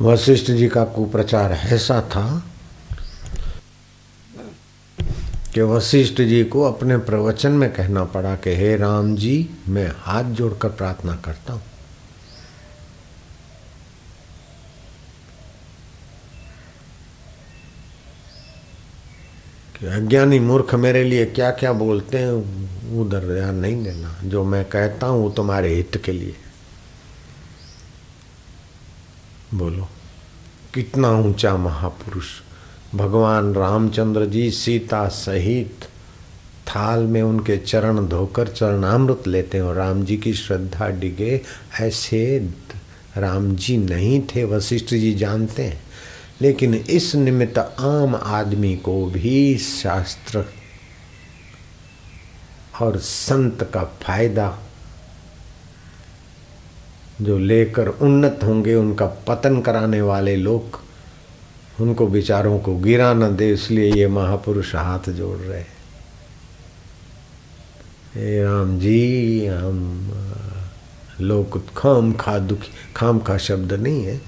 वशिष्ठ जी का कुप्रचार ऐसा था कि वशिष्ठ जी को अपने प्रवचन में कहना पड़ा कि हे राम जी, मैं हाथ जोड़कर प्रार्थना करता हूँ। कि अज्ञानी मूर्ख मेरे लिए क्या क्या बोलते हैं, उधर ध्यान नहीं देना। जो मैं कहता हूँ वो तुम्हारे हित के लिए। बोलो। कितना ऊँचा महापुरुष। भगवान रामचंद्र जी सीता सहित थाल में उनके चरण धोकर चरणामृत लेते हैं और राम जी की श्रद्धा डिगे। ऐसे राम जी नहीं थे, वशिष्ठ जी जानते हैं। लेकिन इस निमित्त आम आदमी को भी शास्त्र और संत का फ़ायदा जो लेकर उन्नत होंगे, उनका पतन कराने वाले लोग, उनको विचारों को गिरा न दे, इसलिए ये महापुरुष हाथ जोड़ रहे हे। राम जी, हम लोग खाम खा दुखी, खाम खा शब्द नहीं है।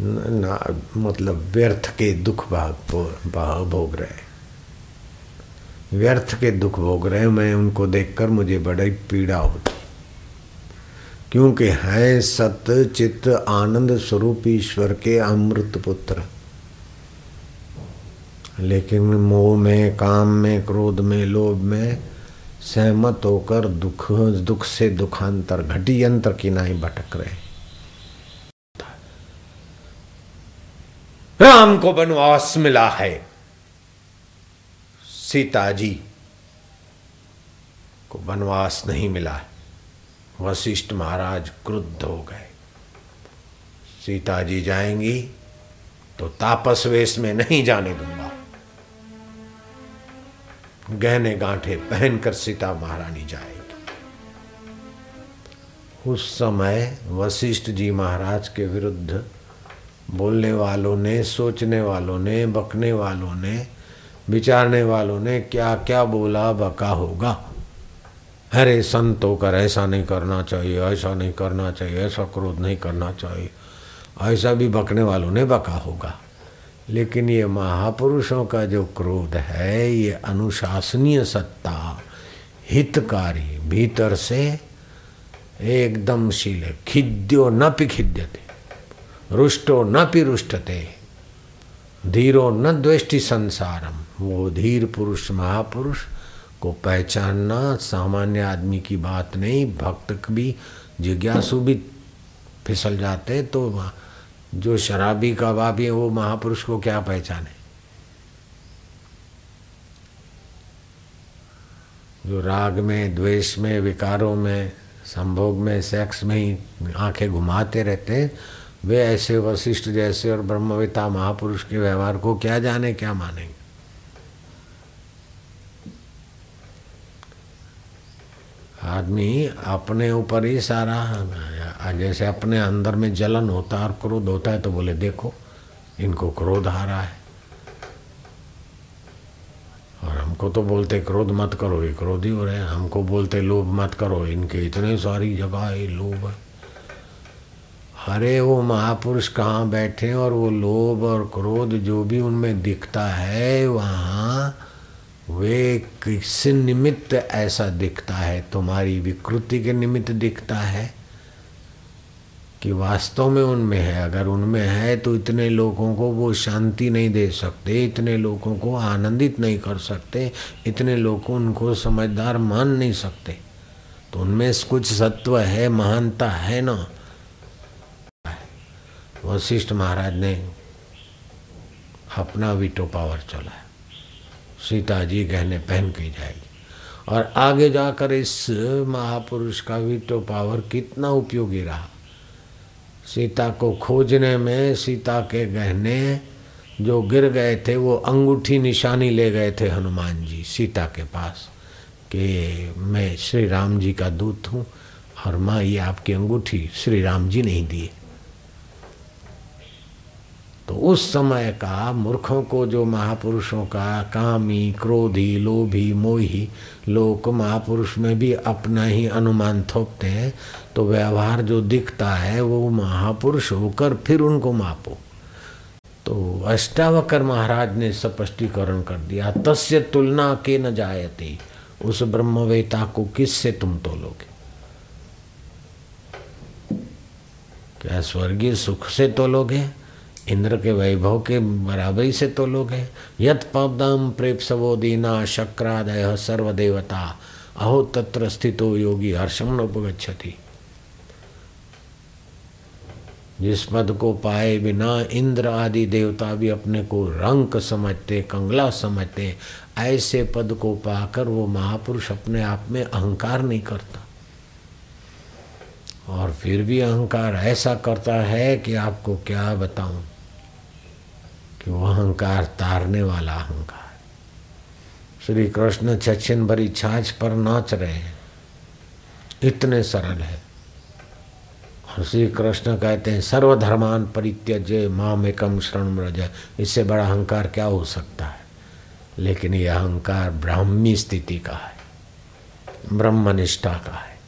ना मतलब व्यर्थ के दुख भाग भाग भोग रहे व्यर्थ के दुख भोग रहे मैं उनको देखकर मुझे बड़ी पीड़ा होती क्योंकि है सत्य चित्त आनंद स्वरूप ईश्वर के अमृत पुत्र। लेकिन मोह में, काम में, क्रोध में, लोभ में सहमत होकर दुख दुख से दुखांतर, घटी यंत्र की नाई भटक रहे। राम को बनवास मिला है। सीता जी को बनवास नहीं मिला। है वशिष्ठ महाराज क्रुद्ध हो गए। सीता जी जाएँगी तो तापस वेश में नहीं जाने दूँगा। गहने गांठे पहनकर सीता महारानी जाएगी। उस समय वशिष्ठ जी महाराज के विरुद्ध बोलने वालों ने, सोचने वालों ने, बकने वालों ने, विचारने वालों ने क्या क्या बोला, बका होगा। अरे संत होकर ऐसा नहीं करना चाहिए, ऐसा नहीं करना चाहिए, ऐसा क्रोध नहीं करना चाहिए। ऐसा भी बकने वालों ने बका होगा। लेकिन ये महापुरुषों का जो क्रोध है, ये अनुशासनीय सत्ता, हितकारी भीतर से एकदम शील, खिद्यो न पिखिद्यते, रुष्टो न पिरुष्टते, धीरो न द्वेष्टि संसारम। वो धीर पुरुष, महापुरुष को पहचानना सामान्य आदमी की बात नहीं, भक्त भी जिज्ञासु भी फिसल जाते तो जो शराबी का बाबी है, वो महापुरुष को क्या पहचाने? जो राग में, द्वेष में, विकारों में, संभोग में, सेक्स में ही आँखें घुमाते रहते हैं, वे ऐसे वशिष्ठ जैसे और ब्रह्मविता महापुरुष के व्यवहार को क्या जाने, क्या मानेंगे? आदमी अपने ऊपर ही सारा जैसे अपने अंदर में जलन होता है और क्रोध होता है तो बोले, देखो, इनको क्रोध आ रहा है। और हमको तो बोलते, क्रोध मत करो, ये क्रोध ही हो रहे हैं। हमको बोलते, लोभ मत करो, इनके इतने सारी जगह है लोभ अरे, वो महापुरुष कहाँ बैठे और वो लोभ और क्रोध जो भी उनमें दिखता है, वहाँ वे किस निमित्त ऐसा दिखता है? तुम्हारी विकृति के निमित्त दिखता है? कि वास्तव में उनमें है? अगर उनमें है तो इतने लोगों को वो शांति नहीं दे सकते, इतने लोगों को आनंदित नहीं कर सकते, इतने लोग उनको समझदार मान नहीं सकते। तो उनमें कुछ सत्व है, महानता है ना? वशिष्ठ महाराज ने अपना वीटो पावर चलाया। सीता जी गहने पहन के जाएगी। और आगे जाकर इस महापुरुष का वीटो पावर कितना उपयोगी रहा। सीता को खोजने में, सीता के गहने जो गिर गए थे, वो अंगूठी निशानी ले गए थे हनुमान जी, सीता के पास, कि मैं श्री राम जी का दूत हूँ और माँ ये आपकी अंगूठी श्री राम जी नहीं दिए तो उस समय का मूर्खों को जो महापुरुषों का कामी, क्रोधी, लोभी, मोही लोग महापुरुष में भी अपना ही अनुमान थोपते हैं तो व्यवहार जो दिखता है वो महापुरुष होकर फिर उनको मापो। तो अष्टावकर महाराज ने स्पष्टीकरण कर दिया, तस्य तुलना के न जायते, उस ब्रह्मवेता को किससे तुम तोलोगे? क्या स्वर्गीय सुख से तोलोगे? इंद्र के वैभव के बराबरी से तो लोग हैं। यत पदम प्रेप सवो दीना शक्रादय सर्वदेवता। अहो, तत्र स्थितो योगी हर्षम नोपगछति जिस पद को पाए बिना इंद्र आदि देवता भी अपने को रंक समझते, कंगला समझते, ऐसे पद को पाकर वो महापुरुष अपने आप में अहंकार नहीं करता। और फिर भी अहंकार ऐसा करता है कि आपको क्या बताऊँ? कि वो अहंकार तारने वाला अहंकार श्री कृष्ण छछन भरी छाछ पर नाच रहे हैं। इतने सरल है। और श्री कृष्ण कहते हैं, सर्वधर्मान परित्यज माम एकम शरण रज। इससे बड़ा अहंकार क्या हो सकता है? लेकिन यह अहंकार ब्राह्मी स्थिति का है। ब्रह्मनिष्ठा का है।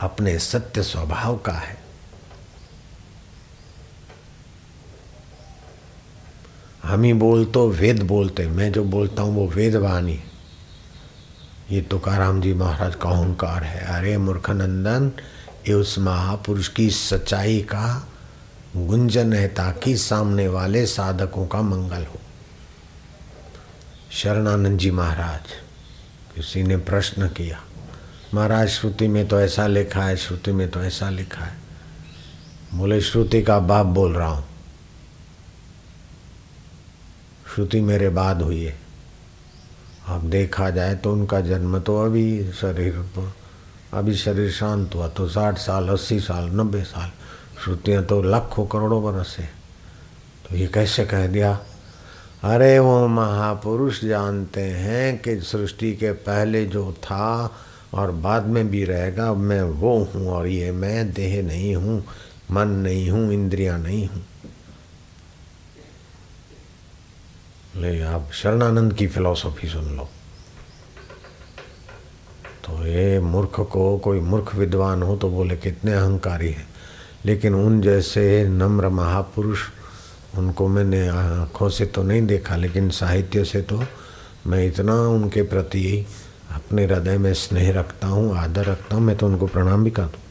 अपने सत्य स्वभाव का है। हम ही बोल तो वेद बोलते मैं जो बोलता हूँ, वो वेद वाणी ये तुकाराम जी महाराज का अहंकार है। अरे मूर्खनंदन, ये उस महापुरुष की सच्चाई का गुंजन है ताकि सामने वाले साधकों का मंगल हो। शरणानंद जी महाराज, किसी ने प्रश्न किया, महाराज, श्रुति में तो ऐसा लिखा है, श्रुति में तो ऐसा लिखा है। बोले, श्रुति का बाप बोल रहा हूँ। श्रुति मेरे बाद हुई है। अब देखा जाए तो उनका जन्म तो अभी शरीर पर अभी शरीर शांत हुआ तो साठ साल, अस्सी साल, नब्बे साल। श्रुतियाँ तो लाखों करोड़ों बरस है। तो ये कैसे कह दिया? अरे वो महापुरुष जानते हैं कि सृष्टि के पहले जो था और बाद में भी रहेगा मैं वो हूँ और ये मैं, देह नहीं हूँ, मन नहीं हूँ, इंद्रियाँ नहीं हूँ। ले, आप शरणानंद की फिलॉसफी सुन लो। तो ये मूर्ख को कोई मूर्ख विद्वान हो तो बोले, कितने अहंकारी हैं। लेकिन उन जैसे नम्र महापुरुष, उनको मैंने आँखों से तो नहीं देखा, लेकिन साहित्य से तो मैं इतना उनके प्रति अपने हृदय में स्नेह रखता हूँ, आदर रखता हूँ, मैं तो उनको प्रणाम भी कर दूँ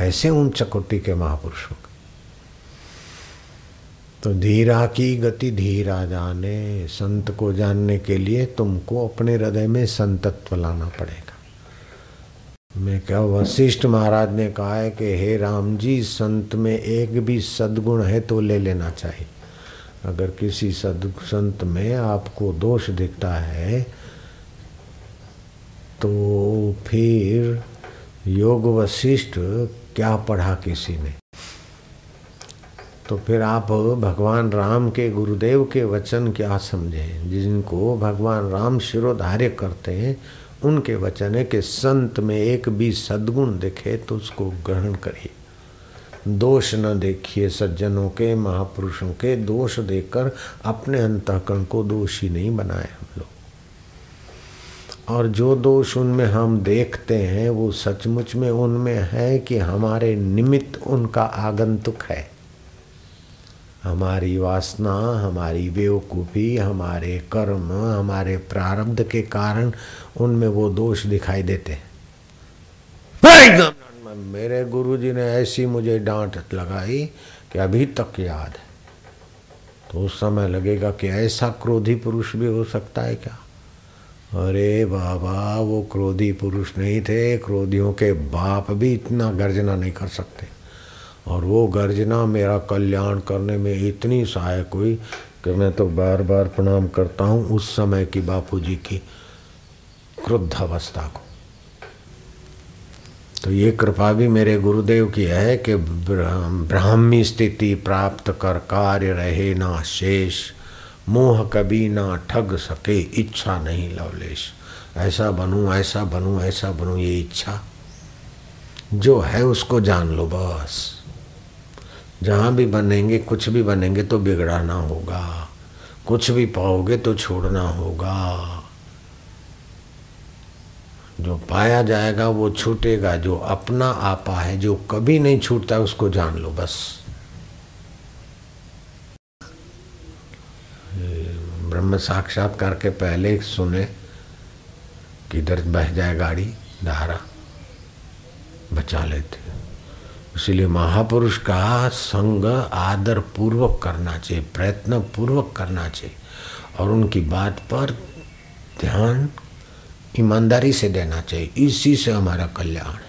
ऐसे उन कोटि के महापुरुषों तो धीरा की गति धीरा जाने, संत को जानने के लिए तुमको अपने हृदय में संतत्व लाना पड़ेगा। मैं क्या वशिष्ठ महाराज ने कहा है कि हे राम जी, संत में एक भी सद्गुण है तो ले लेना चाहिए। अगर किसी सद संत में आपको दोष दिखता है तो फिर योग वशिष्ठ क्या पढ़ा किसी ने? तो फिर आप भगवान राम के, गुरुदेव के वचन क्या समझे? जिनको भगवान राम शिरोधार्य करते हैं, उनके वचन है कि संत में एक भी सद्गुण दिखे तो उसको ग्रहण करिए। दोष न देखिए सज्जनों के, महापुरुषों के, दोष देखकर अपने अंतकरण को दोषी नहीं बनाए हम लोग। और जो दोष उनमें हम देखते हैं, वो सचमुच में उनमें है कि हमारे निमित्त उनका आगंतुक है। हमारी वासना हमारी बेवकूफ़ी हमारे कर्म हमारे प्रारब्ध के कारण उनमें वो दोष दिखाई देते मेरे गुरुजी ने ऐसी मुझे डांट लगाई कि अभी तक याद है। तो उस समय लगेगा कि ऐसा क्रोधी पुरुष भी हो सकता है क्या? अरे बाबा वो क्रोधी पुरुष नहीं थे क्रोधियों के बाप भी इतना गर्जना नहीं कर सकते। और वो गर्जना मेरा कल्याण करने में इतनी सहायक हुई कि मैं तो बार बार प्रणाम करता हूँ उस समय की बापू जी की क्रुद्ध अवस्था को। तो ये कृपा भी मेरे गुरुदेव की है कि ब्राह्मी स्थिति प्राप्त कर कार्य रहे ना शेष, मोह कभी ना ठग सके, इच्छा नहीं लवलेश। ऐसा बनूं ऐसा बनूं ऐसा बनूं, ये इच्छा। जो है उसको जान लो बस। जहाँ भी बनेंगे, कुछ भी बनेंगे तो बिगड़ाना होगा। कुछ भी पाओगे तो छोड़ना होगा। जो पाया जाएगा वो छूटेगा, जो अपना आपा है, जो कभी नहीं छूटता उसको जान लो बस। ब्रह्म साक्षात्कार के पहले सुने, किधर बह जाए गाड़ी, धारा, बचा लेते। इसलिए महापुरुष का संग आदर पूर्वक करना चाहिए, प्रयत्न पूर्वक करना चाहिए और उनकी बात पर ध्यान ईमानदारी से देना चाहिए। इसी से हमारा कल्याण।